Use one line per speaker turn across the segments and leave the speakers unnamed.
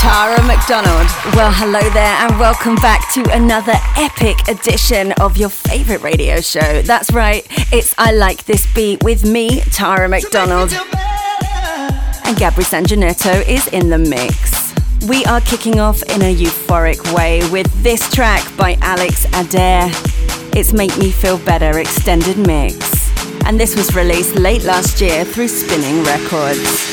Tara McDonald. Well, hello there, and welcome back to another epic edition of your favorite radio show. That's right, it's I Like This Beat with me, Tara McDonald. And Gabri Sanjanetto is in the mix. We are kicking off in a euphoric way with this track by Alex Adair. It's Make Me Feel Better extended mix. And this was released late last year through Spinnin' Records.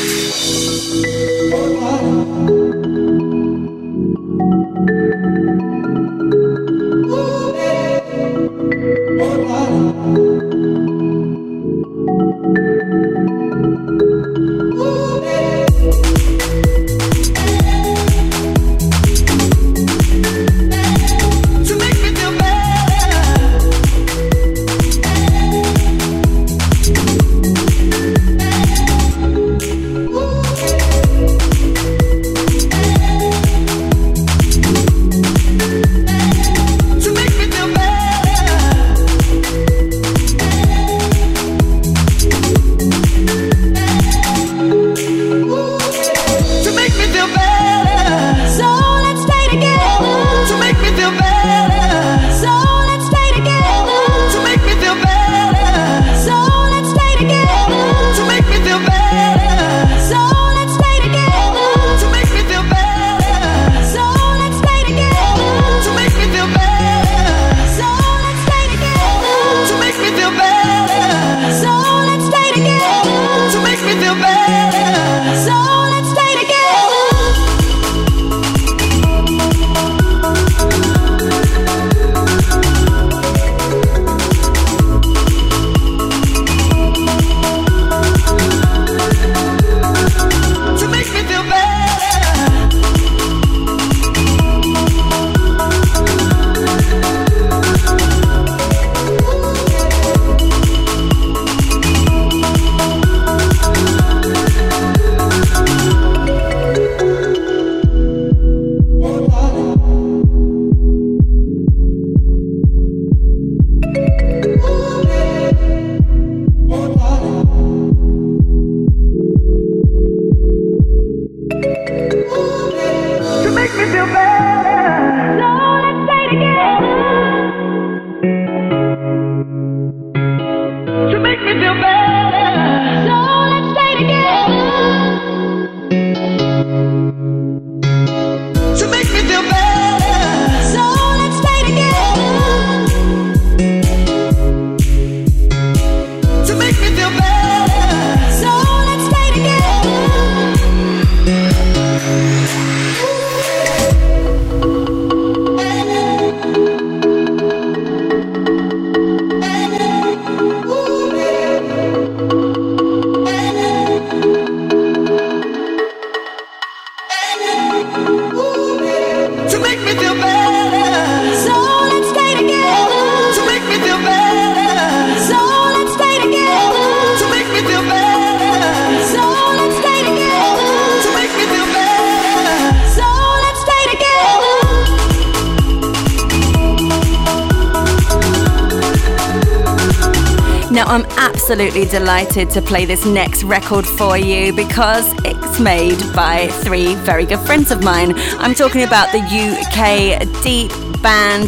Absolutely delighted to play this next record for you because it's made by three very good friends of mine. I'm talking about the UK deep band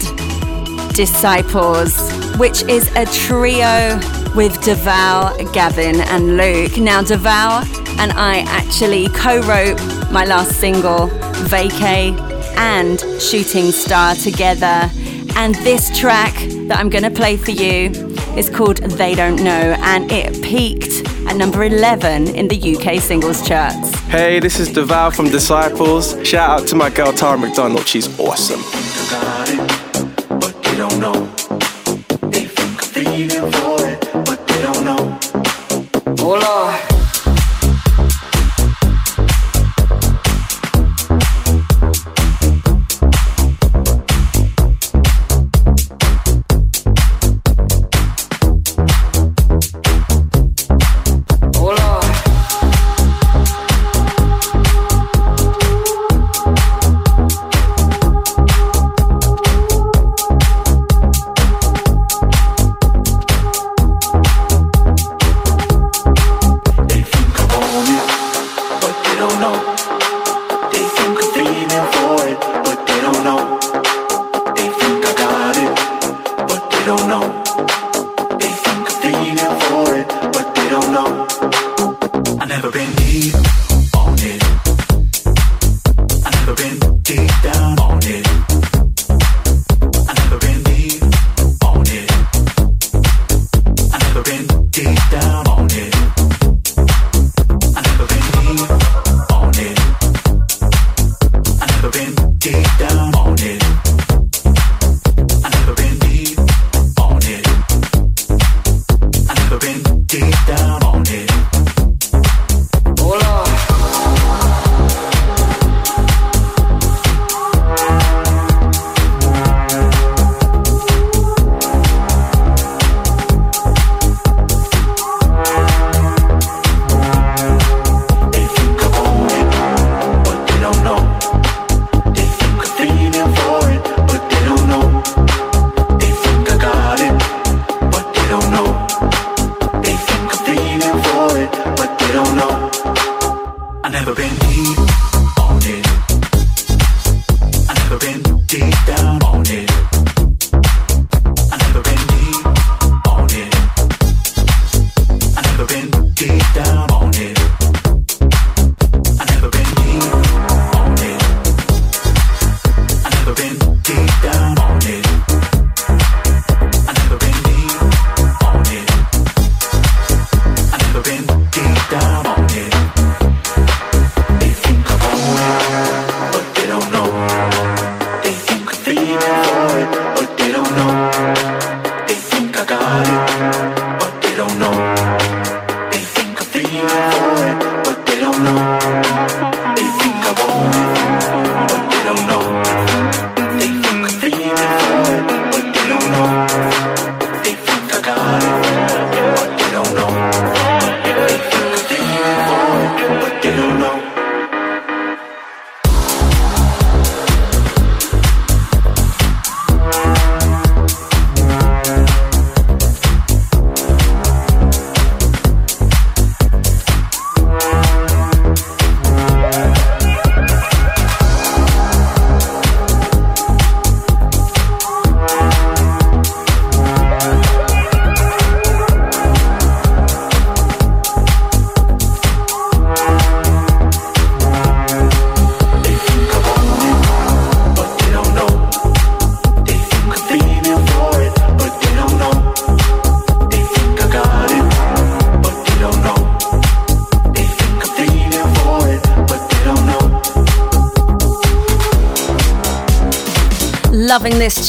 Disciples, which is a trio with Deval, Gavin, and Luke. Now, Deval and I actually co wrote my last single, Vacay, and Shooting Star together. And this track that I'm going to play for you is called They Don't Know, and it peaked at number 11 in the UK singles charts.
Hey, this is Deval from Disciples. Shout out to my girl Tara McDonald, she's awesome.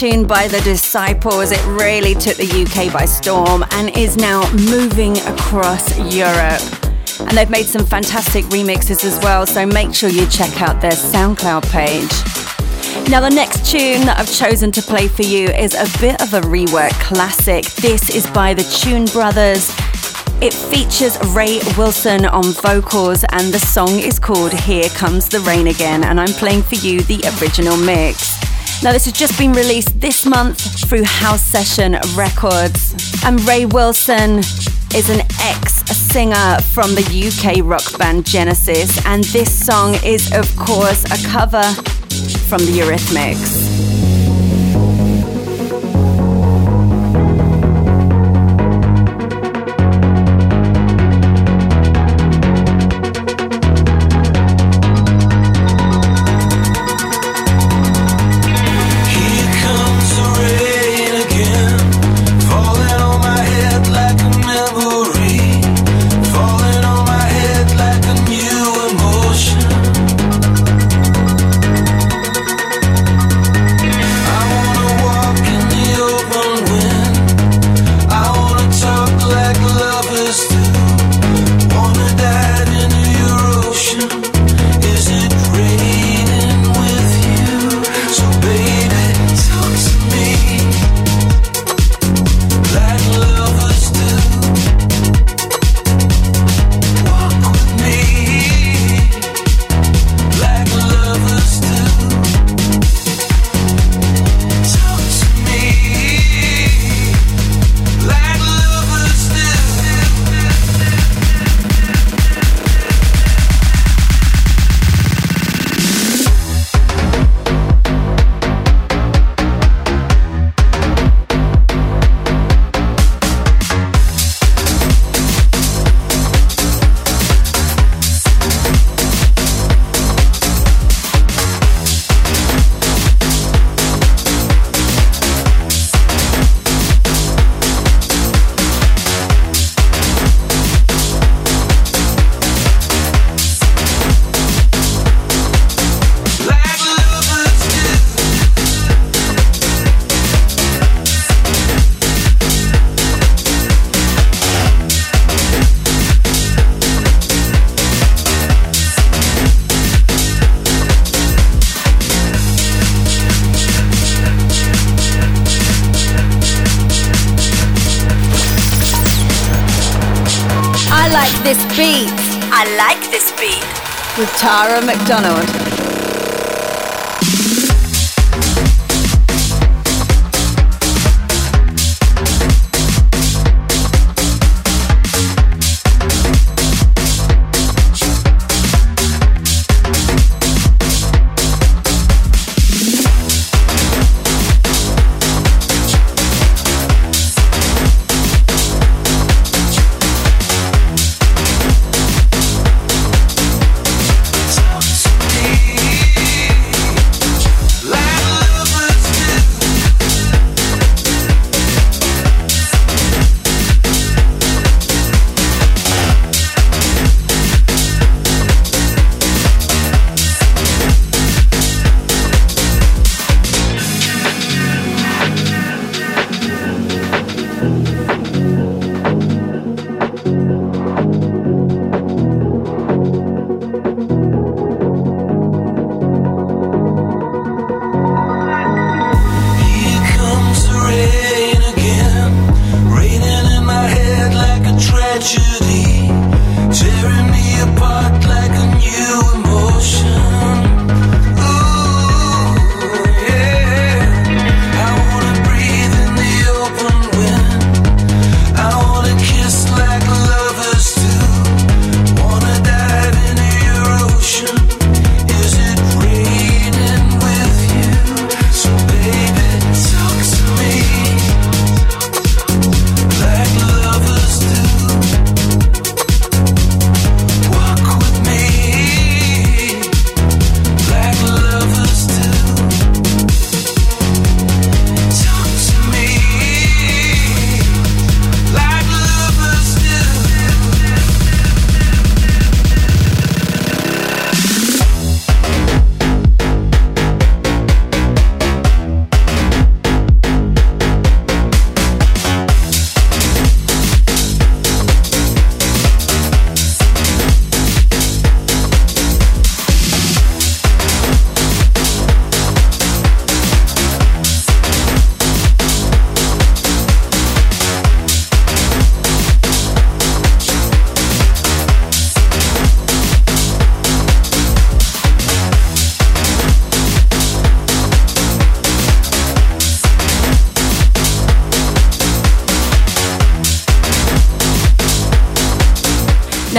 Tune by The Disciples. It really took the UK by storm and is now moving across Europe. And they've made some fantastic remixes as well, so make sure you check out their SoundCloud page. Now, the next tune that I've chosen to play for you is a bit of a rework classic. This is by the Tune Brothers. It features Ray Wilson on vocals, and the song is called Here Comes the Rain Again. And I'm playing for you the original mix. Now, this has just been released this month through House Session Records. And Ray Wilson is an ex singer from the UK rock band Genesis, and this song is, of course, a cover from the Eurythmics. With Tara McDonald.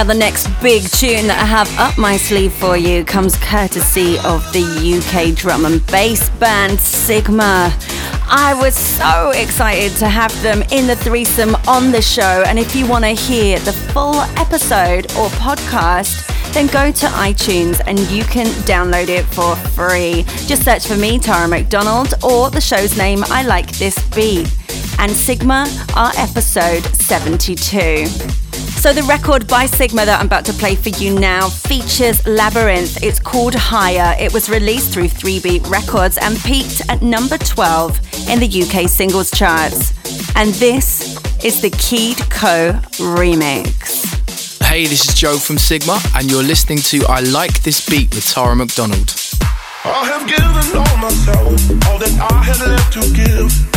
Now, the next big tune that I have up my sleeve for you comes courtesy of the UK drum and bass band Sigma. I was so excited to have them in the threesome on the show, and if you want to hear the full episode or podcast, then go to iTunes and you can download it for free. Just search for me, Tara McDonald, or the show's name, I Like This Beat. And Sigma are episode 72. So, the record by Sigma that I'm about to play for you now features Labrinth. It's called Higher. It was released through 3 Beat Records and peaked at number 12 in the UK singles charts. And this is the Keed Co remix.
Hey, this is Joe from Sigma, and you're listening to I Like This Beat with Tara McDonald.
I have given all myself, all that I had left to give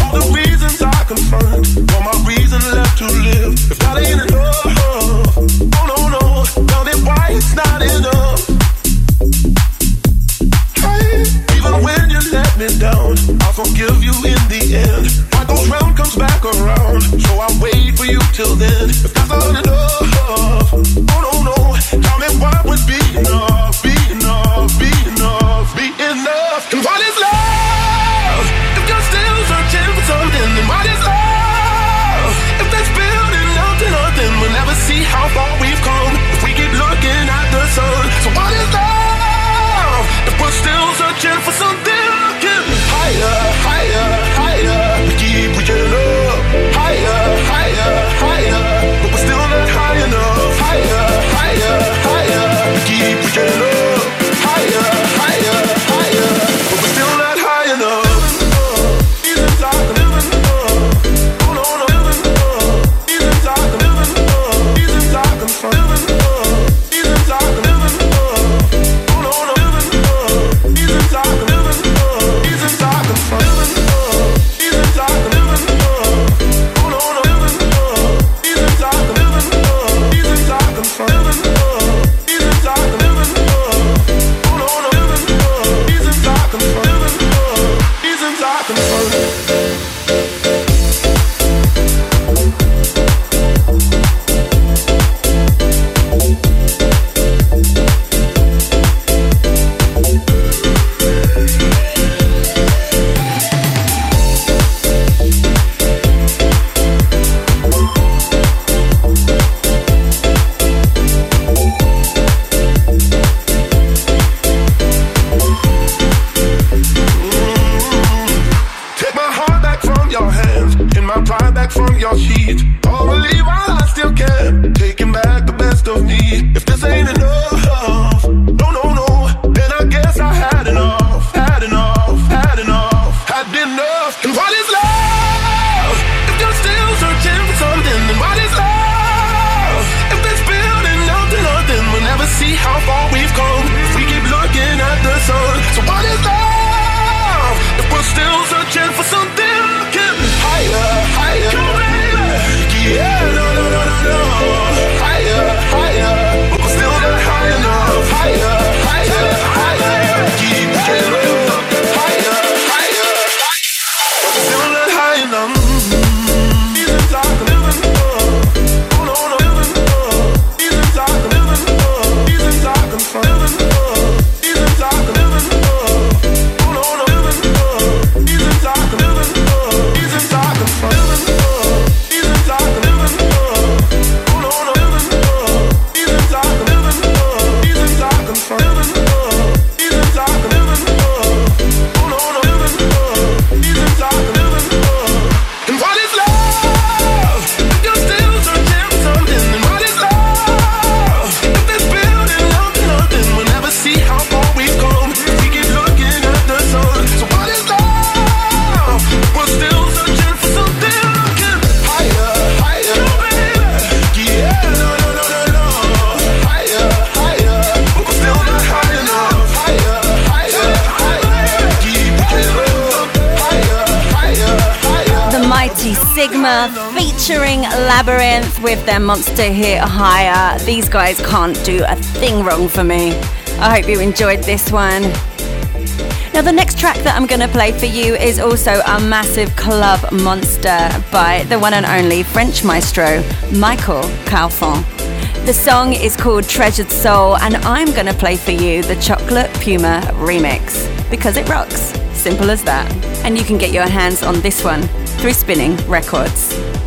Sigma featuring Labrinth with their monster hit Higher. These guys can't do a thing wrong for me. I hope you enjoyed this one. Now, the next track that I'm going to play for you is also a massive club monster by the one and only French maestro Michael Calfan.
The song is called Treasured Soul, and I'm going to play for you the Chocolate Puma remix because it rocks. Simple as that. And you can get your hands on this one through Spinnin' Records.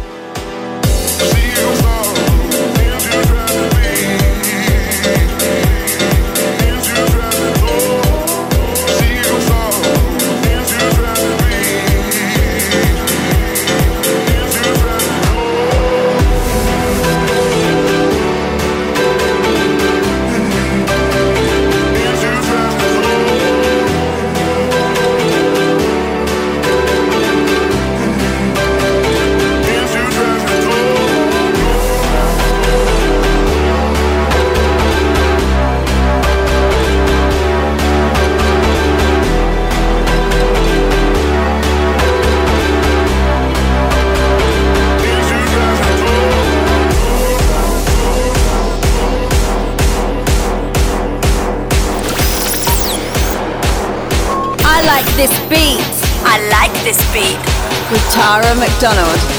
This beat. I like this beat. With Tara McDonald.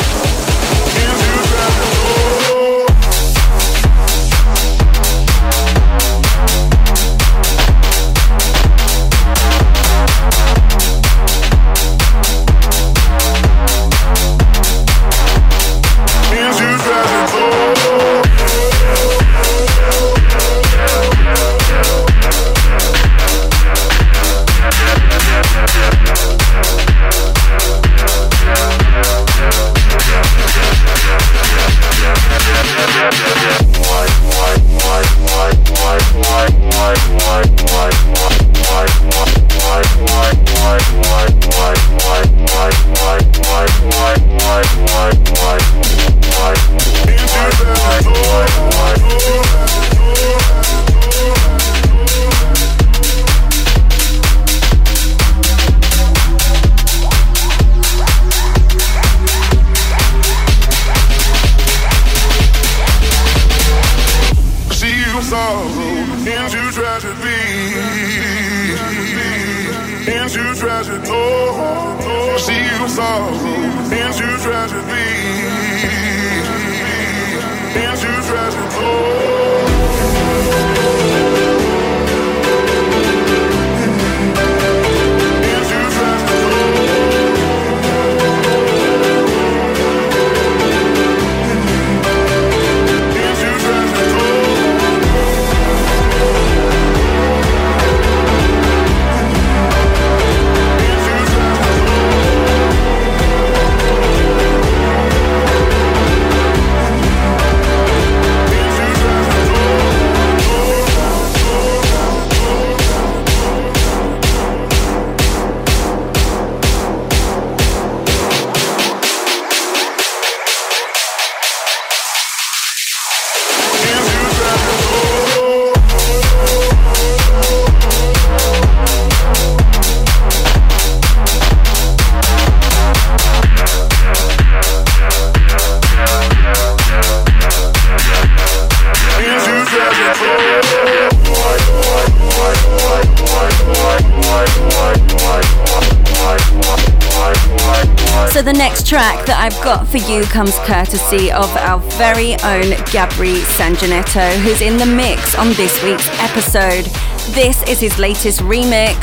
Track that I've got for you comes courtesy of our very own Gabri Sanjanetto, who's in the mix on this week's episode. This is his latest remix,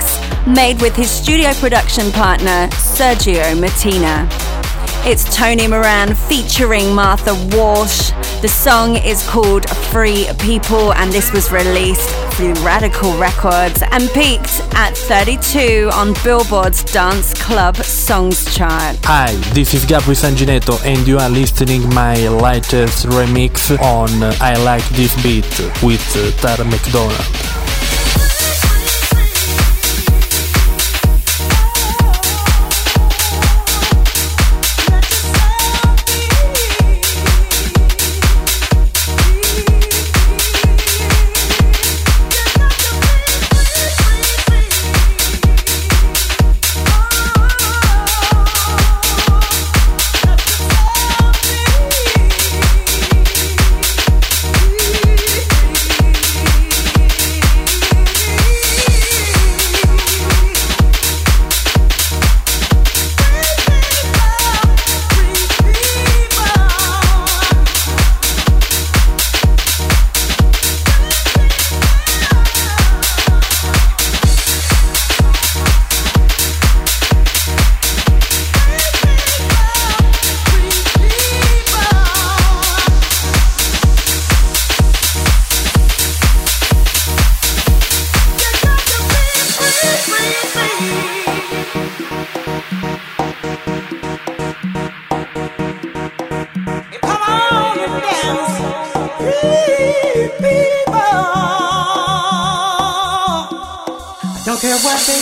made with his studio production partner, Sergio Martina. It's Tony Moran featuring Martha Wash. The song is called Free People, and this was released through Radical Records and peaked at 32 on Billboard's Dance Club Songs chart.
Hi, this is Gabri Sanginetto and you are listening my latest remix on uh, I Like This Beat with uh, Tara McDonald.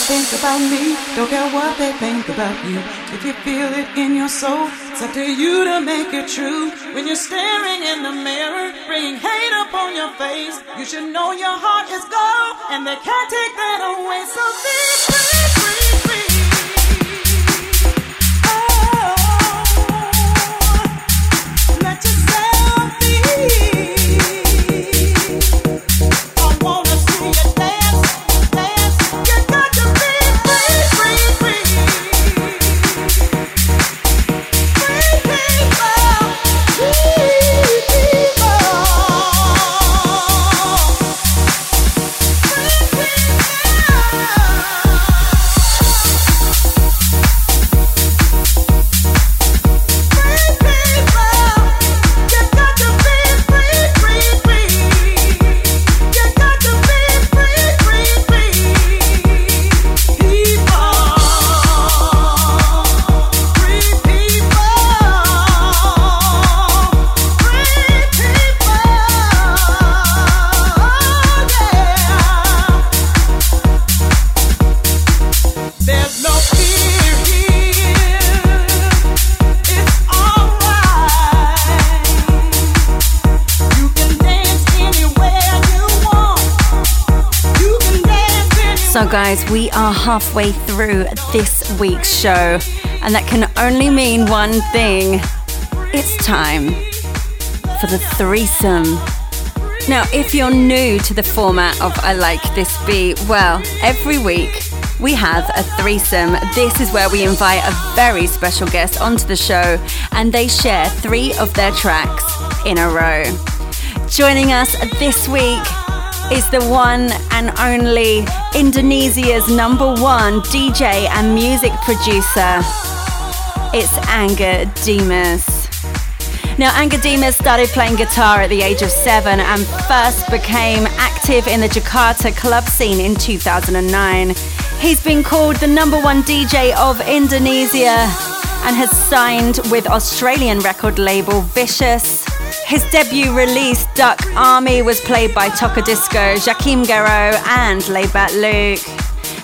Think about me, don't care what they think about you. If you feel it in your soul, it's up to you to make it true. When you're staring in the mirror, bringing hate upon your face, you should know your heart is gold, and they can't take that away. So be
guys, we are halfway through this week's show, and that can only mean one thing it's time for the threesome. Now, if you're new to the format of I Like This Beat, well, every week we have a threesome. This is where we invite a very special guest onto the show, and they share three of their tracks in a row. Joining us this week is the one and only Indonesia's number one DJ and music producer. It's Angga Dimas. Now, Angga Dimas started playing guitar at the age of seven and first became active in the Jakarta club scene in 2009. He's been called the number one DJ of Indonesia and has signed with Australian record label Vicious. His debut release, Duck Army, was played by Tocadisco, Joachim Garraud, and Laidback Luke.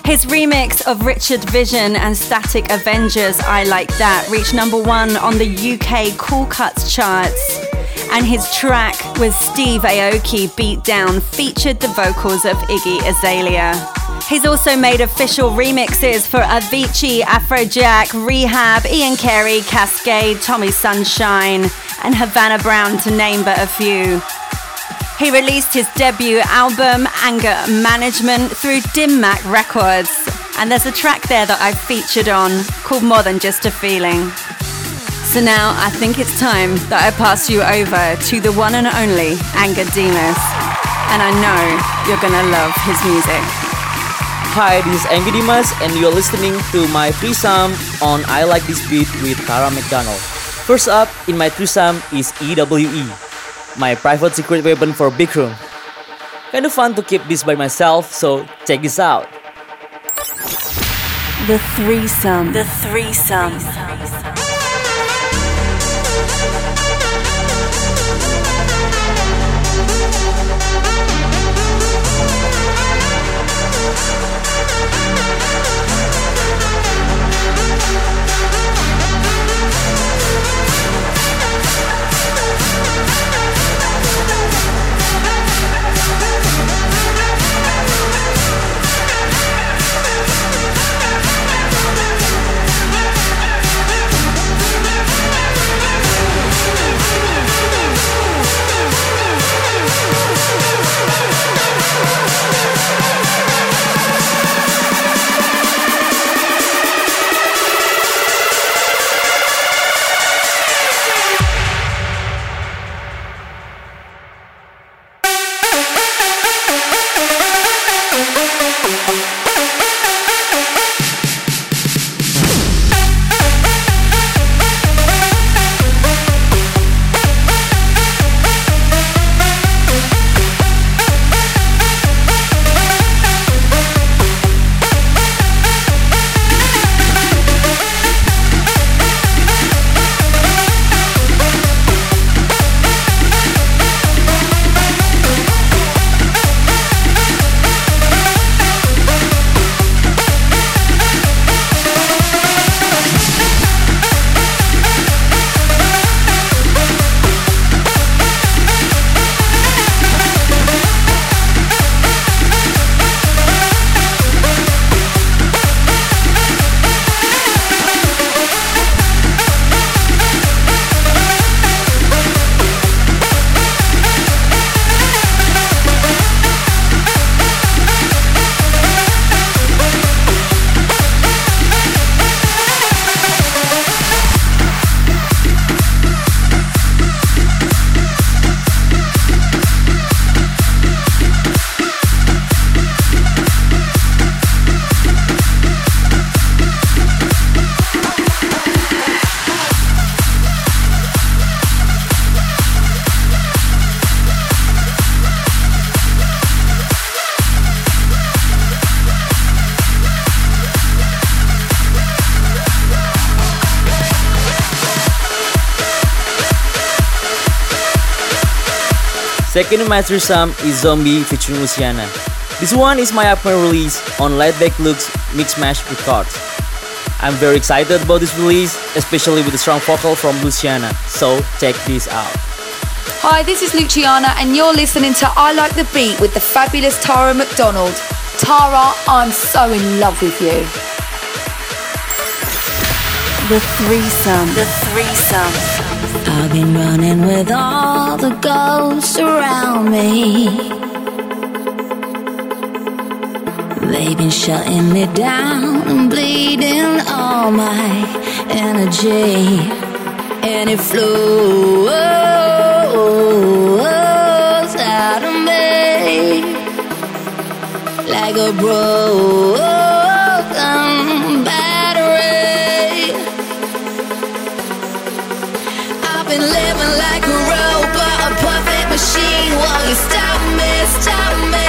His remix of Richard Vission and Static Revenger, I Like That, reached number one on the UK Cool Cuts charts. And his track with Steve Aoki, Beat Down, featured the vocals of Iggy Azalea. He's also made official remixes for Avicii, Afrojack, R3hab, Ian Carey, Kaskade, Tommy Sunshine, and Havana Brown, to name but a few. He released his debut album, Anger Management, through Dim Mak Records, and there's a track there that I've featured on called More Than Just a Feeling. So now I think it's time that I pass you over to the one and only Angga Dimas, and I know you're gonna love his music.
Hi, this is Angga Dimas, and you're listening to my threesome on I Like This Beat with Tara McDonald. First up in my threesome is EWE, my private secret weapon for Big Room. Kind of fun to keep this by myself, so check this out.
The threesome. The threesome.
Second in my threesome is Zombie featuring Luciana. This one is my upcoming release on Laidback Luke's Mix Mash Records. I'm very excited about this release, especially with the strong vocal from Luciana. So check this out.
Hi, this is Luciana, and you're listening to I Like the Beat with the fabulous Tara McDonald. Tara, I'm so in love with you.
The threesome. The threesome.
I've been running with all the ghosts around me. They've been shutting me down and bleeding all my energy. And it flows out of me like a broken stop me,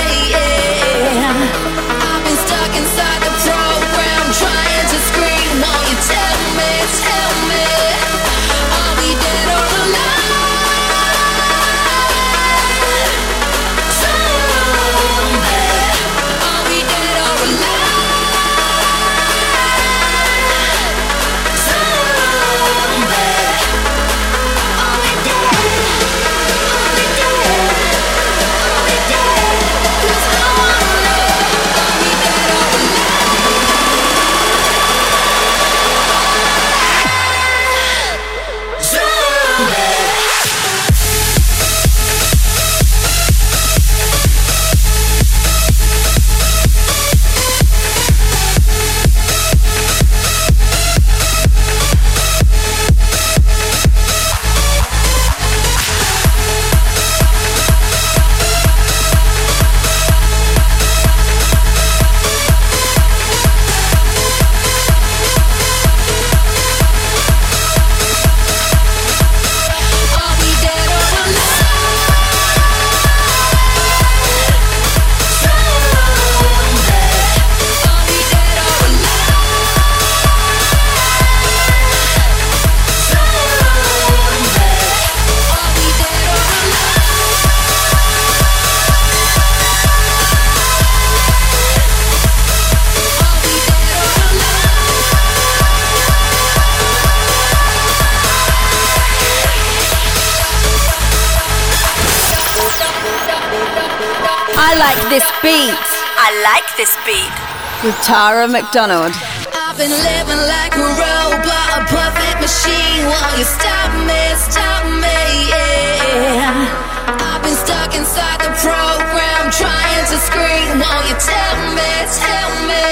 I like this beat. I like this beat. With Tara McDonald.
I've been living like a robot, a perfect machine. While you stop me, stop me, yeah. I've been stuck inside the program, trying to scream. While you tell me, tell me,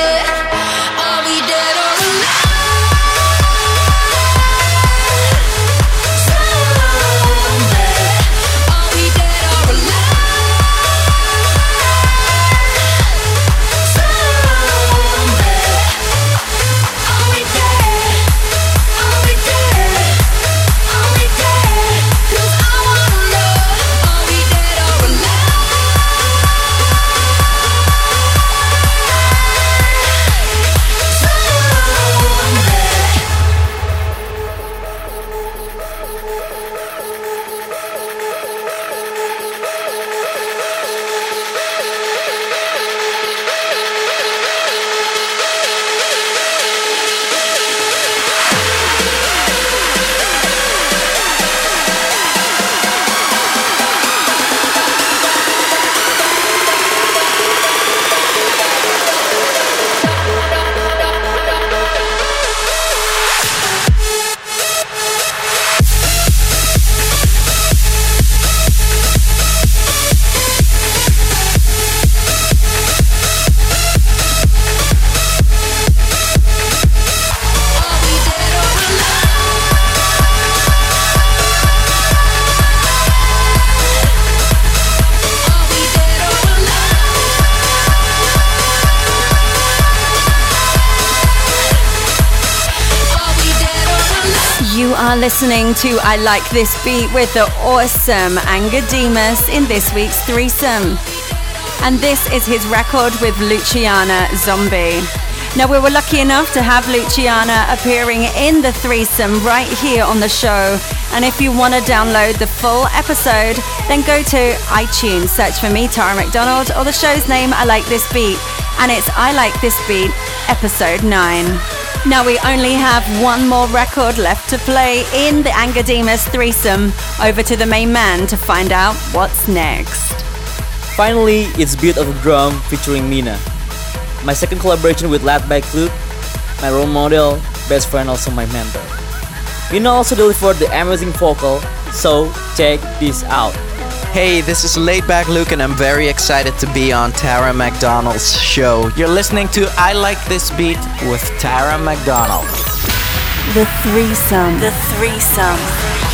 are
listening to I Like This Beat with the awesome Angga Dimas in this week's threesome. And this is his record with Luciana Zombie. Now, we were lucky enough to have Luciana appearing in the threesome right here on the show. And if you want to download the full episode, then go to iTunes, search for me, Tara McDonald, or the show's name, I Like This Beat. And it's I Like This Beat, episode 9. Now we only have one more record left to play in the Angga Dimas threesome. Over to the main man to find out what's next.
Finally, it's Beat of Drum featuring Mina. My second collaboration with Laidback Luke, my role model, best friend, also my mentor. Mina also delivered the amazing vocal, so check this out.
Hey, this is Laidback Luke, and I'm very excited to be on Tara McDonald's show. You're listening to I Like This Beat with Tara McDonald.
The threesome. The threesome.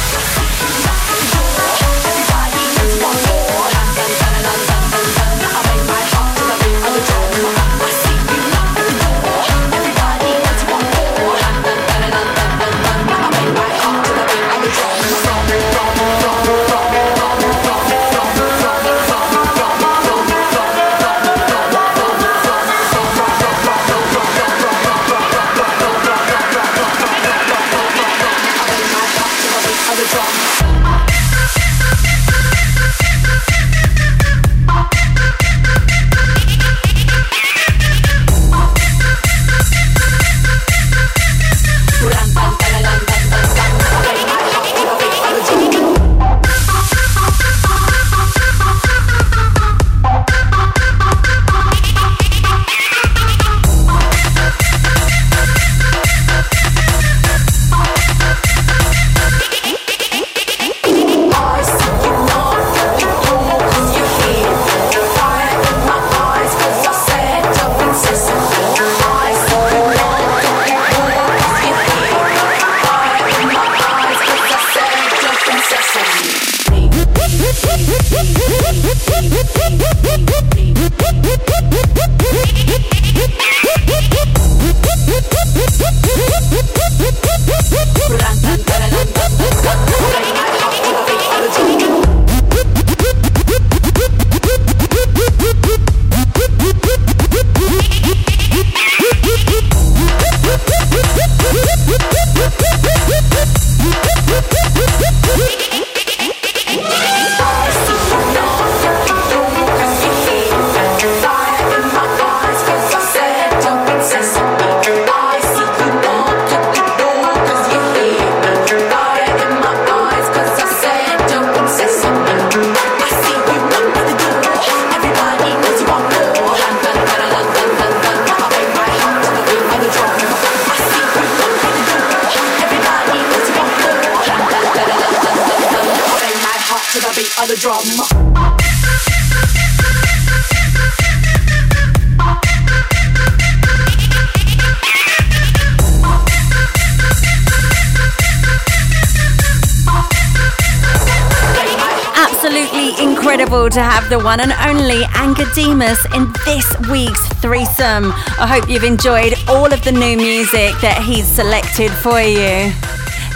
One and only Angga Dimas in this week's threesome. I hope you've enjoyed all of the new music that he's selected for you.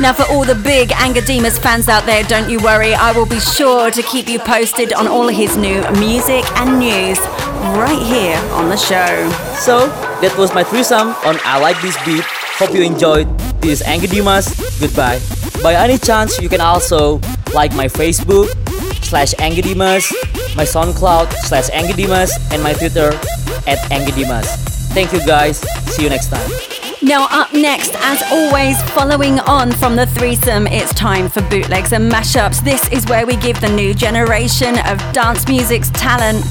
Now, for all the big Angga Dimas fans out there, don't you worry, I will be sure to keep you posted on all his new music and news right here on the show.
So, that was my threesome on I Like This Beat. Hope you enjoyed. This is Angga Dimas. Goodbye. By any chance, you can also like my Facebook slash Angga Dimas my SoundCloud slash Angga Dimas, and my Twitter at Angga Dimas. Thank you guys. See you next time.
Now, up next, as always, following on from the threesome, it's time for bootlegs and mashups. This is where we give the new generation of dance music's talent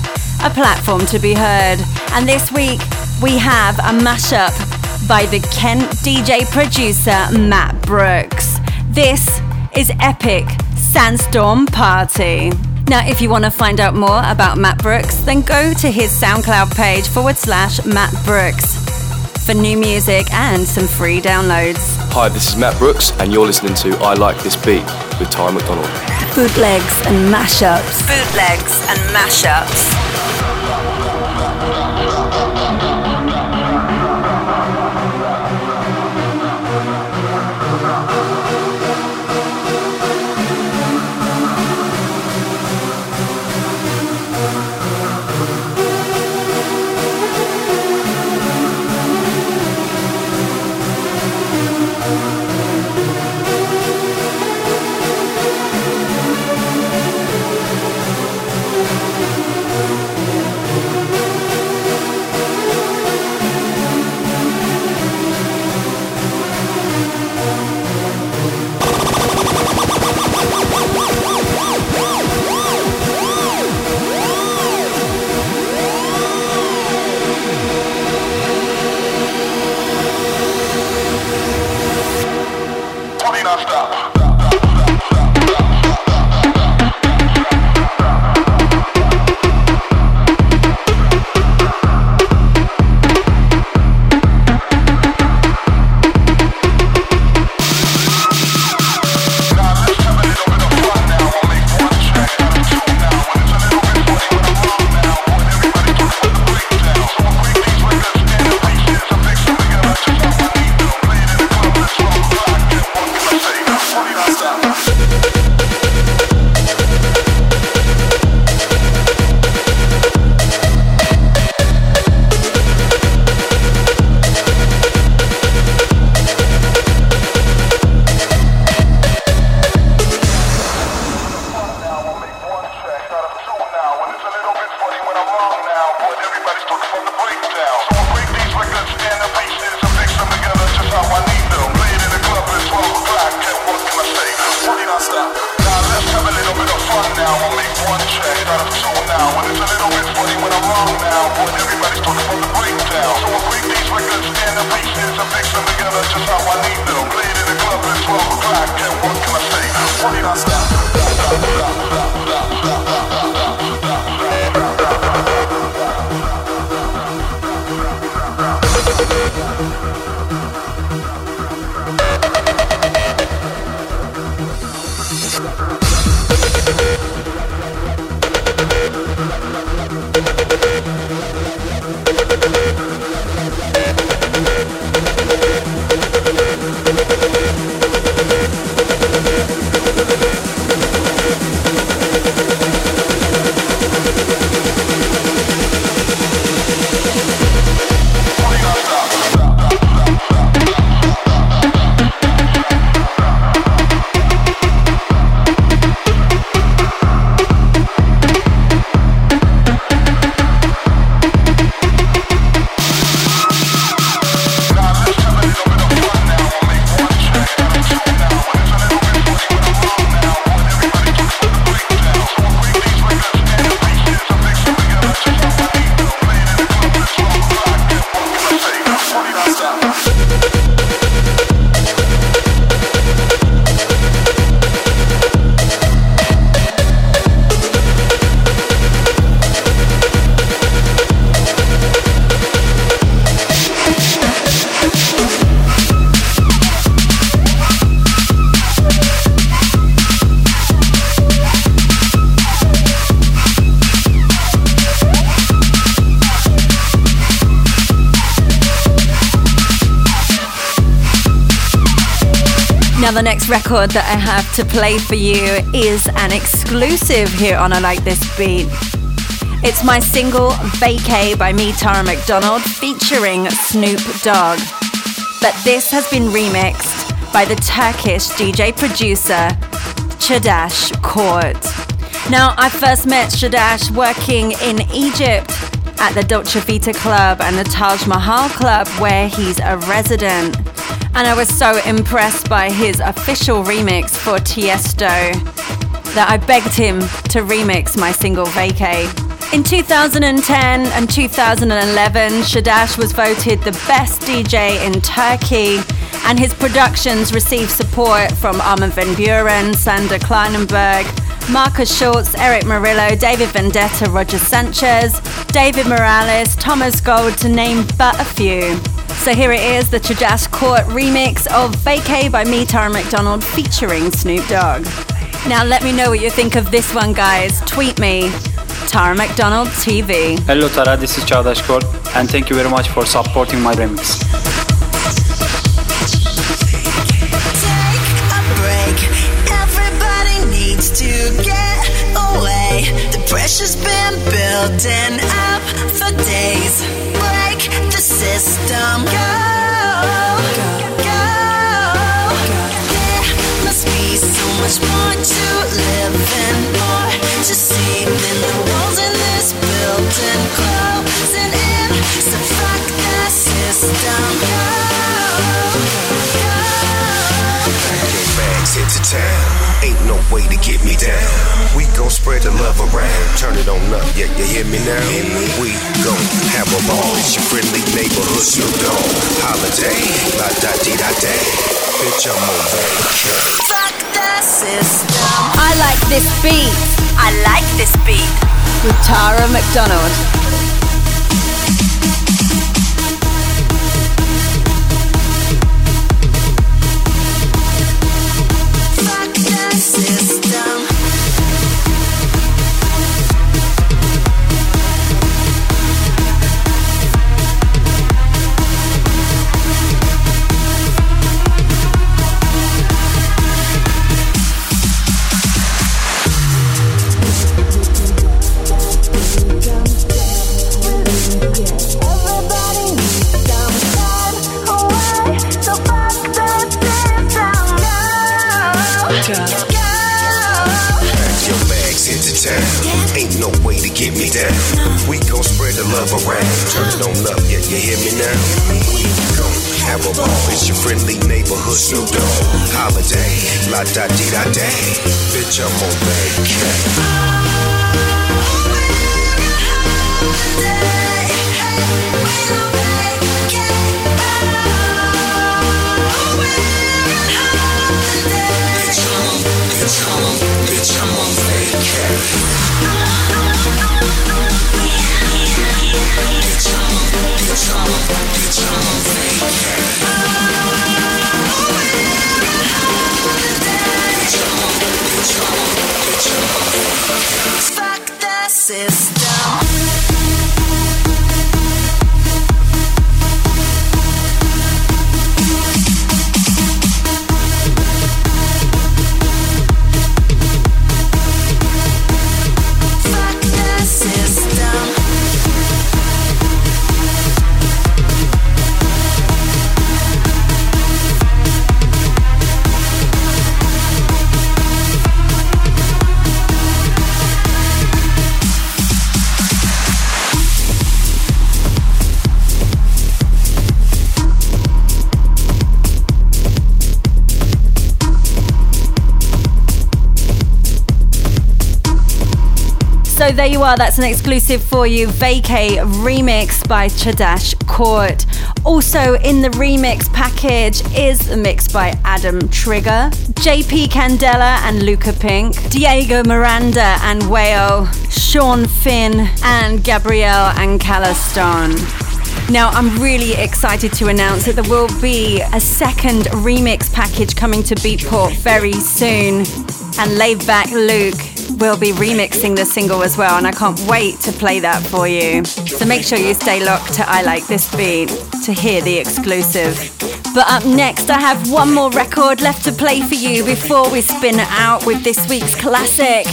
a platform to be heard. And this week, we have a mashup by the Kent DJ producer Matt Brooks. This is Epic Sandstorm Party. Now, if you want to find out more about Matt Brooks, then go to his SoundCloud page forward slash Matt Brooks for new music and some free downloads.
Hi, this is Matt Brooks, and you're listening to I Like This Beat with Ty McDonald.
Bootlegs and mashups. Bootlegs and mashups. The next record that I have to play for you is an exclusive here on I Like This Beat. It's my single Vacay by me, Tara McDonald, featuring Snoop Dogg. But this has been remixed by the Turkish DJ producer Chadash Court. Now, I first met Chadash working in Egypt at the Dolce Vita Club and the Taj Mahal Club, where he's a resident and I was so impressed by his official remix for Tiesto that I begged him to remix my single Vacay. In 2010 and 2011, Chadash was voted the best DJ in Turkey, and his productions received support from Armin van Buuren, Sander Kleinenberg, Markus Schulz, Erick Morillo, David Vendetta, Roger Sanchez, David Morales, Thomas Gold, to name but a few. So here it is, the Chadash Court remix of Vacay by me, Tara McDonald, featuring Snoop Dogg. Now let me know what you think of this one, guys. Tweet me, Tara McDonald TV.
Hello Tara, this is Chadash Court, and thank you very much for supporting my remix.
Pressure's been building up for days. System. Go,
way to get me down. We gon' spread the love around. Turn it on up, yeah, you hear me now? We gon' have a ball. It's your friendly neighborhood Snoop Dogg. Holiday, la da dee da day. Bitch, I'm on vacation.
Fuck the system. I like this beat. I like this beat. With Tara McDonald. So there you are, that's an exclusive for you. Vacay remix by Chadash Court. Also in the remix package is a mix by Adam Trigger, JP Candela and Luca Pink, Diego Miranda and Wayo, Sean Finn and Gabrielle and Calastone. Now, I'm really excited to announce that there will be a second remix package coming to Beatport very soon. And Laidback Luke will be remixing the single as well, and I can't wait to play that for you. So make sure you stay locked to I Like This Beat to hear the exclusive. But up next, I have one more record left to play for you before we spin out with this week's classic.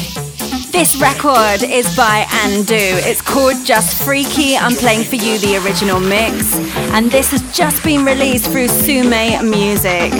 This record is by Andu. It's called Just Freaky. I'm playing for you the original mix, and this has just been released through Sume Music.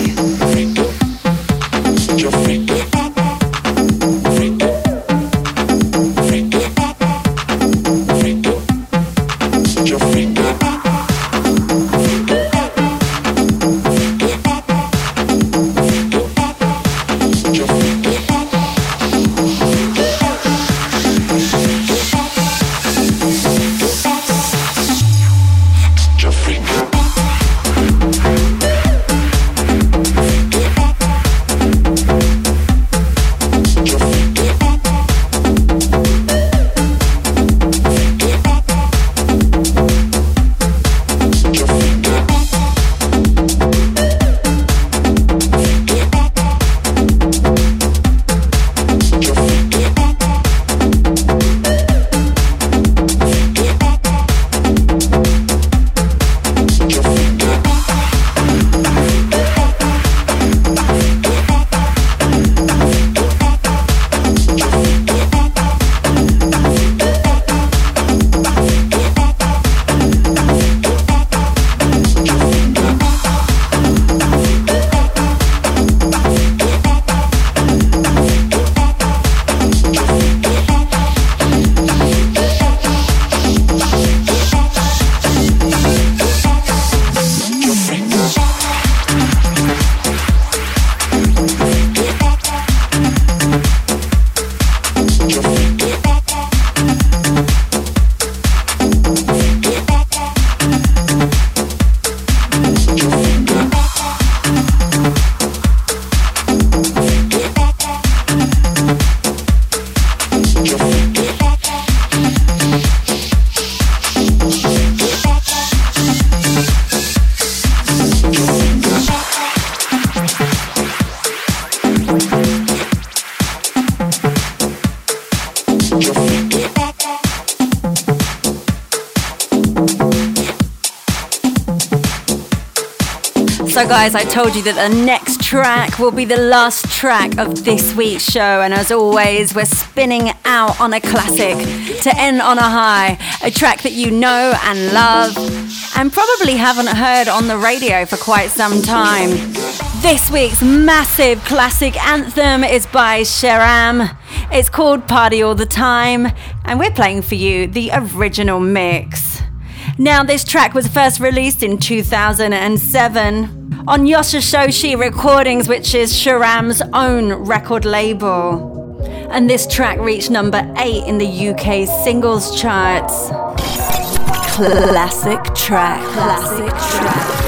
Guys, I told you that the next track will be the last track of this week's show. And as always, we're spinning out on a classic to end on a high. A track that you know and love and probably haven't heard on the radio for quite some time. This week's massive classic anthem is by Sharam. It's called Party All the Time, and we're playing for you the original mix. Now, this track was first released in 2007 on Yoshitoshi Recordings, which is Sharam's own record label. And this track reached number 8 in the UK singles charts. Classic track, classic track.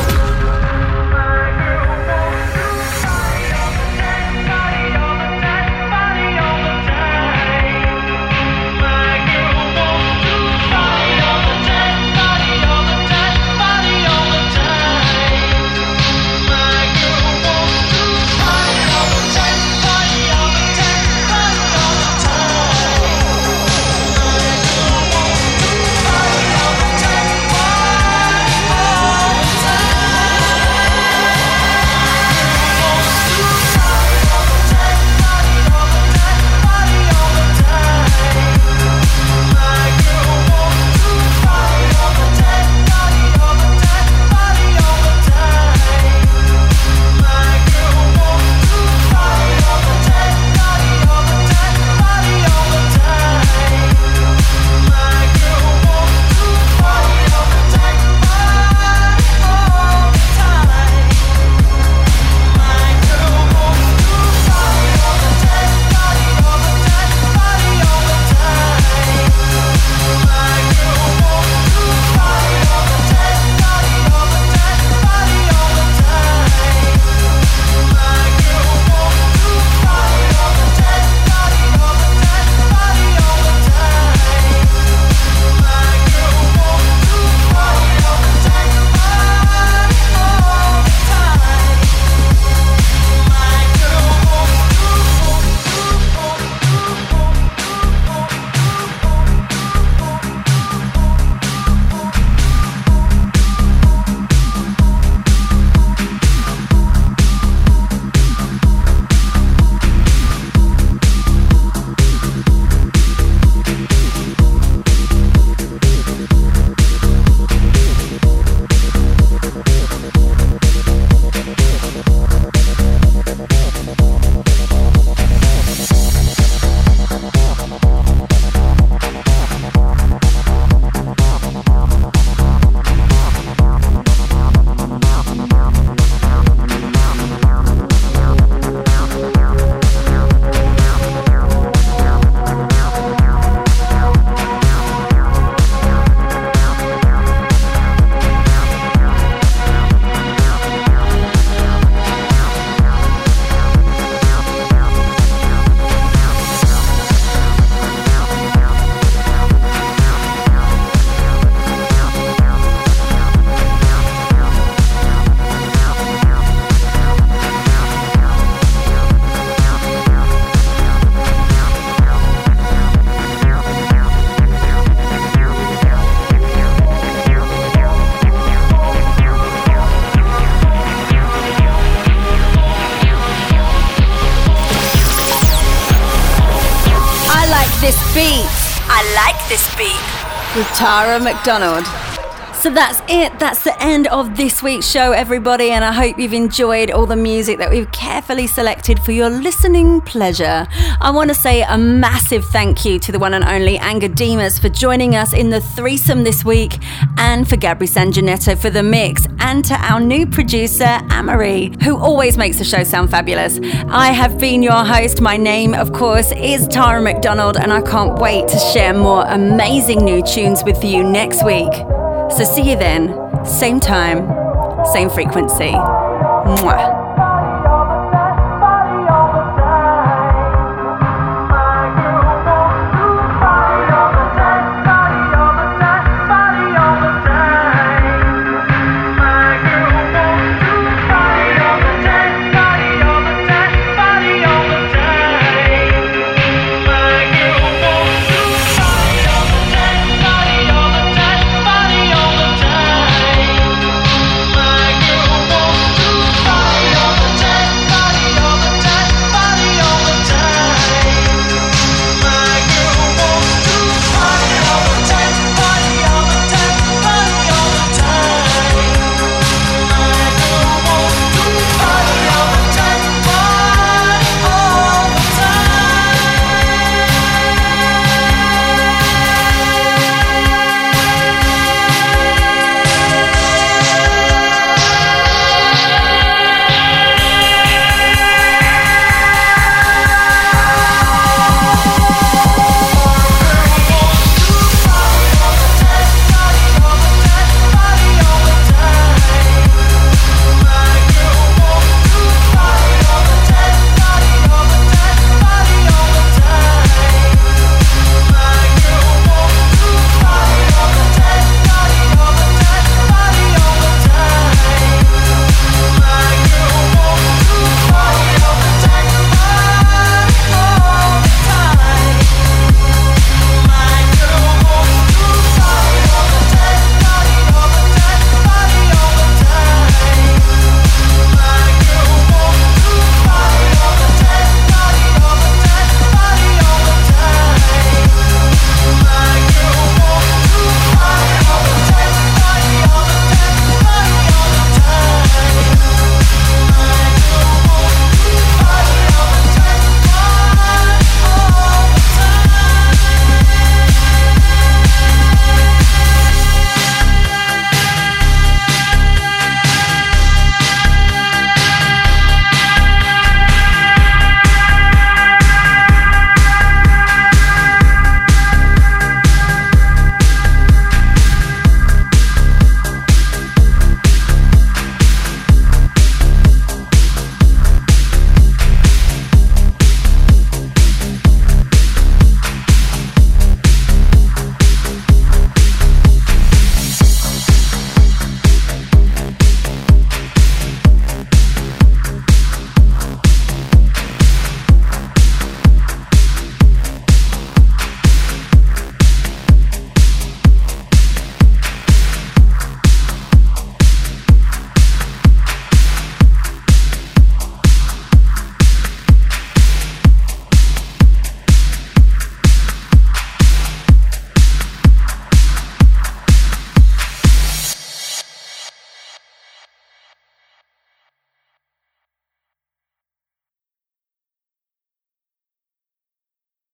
Tara McDonald. So that's it. That's the end of this week's show, everybody. And I hope you've enjoyed all the music that we've carefully selected for your listening pleasure. I want to say a massive thank you to the one and only Angga Dimas for joining us in the threesome this week, and for Gabri Sanjanetto for the mix, and to our new producer, Amory, who always makes the show sound fabulous. I have been your host. My name, of course, is Tara McDonald, and I can't wait to share more amazing new tunes with you next week. So see you then, same time, same frequency. Mwah.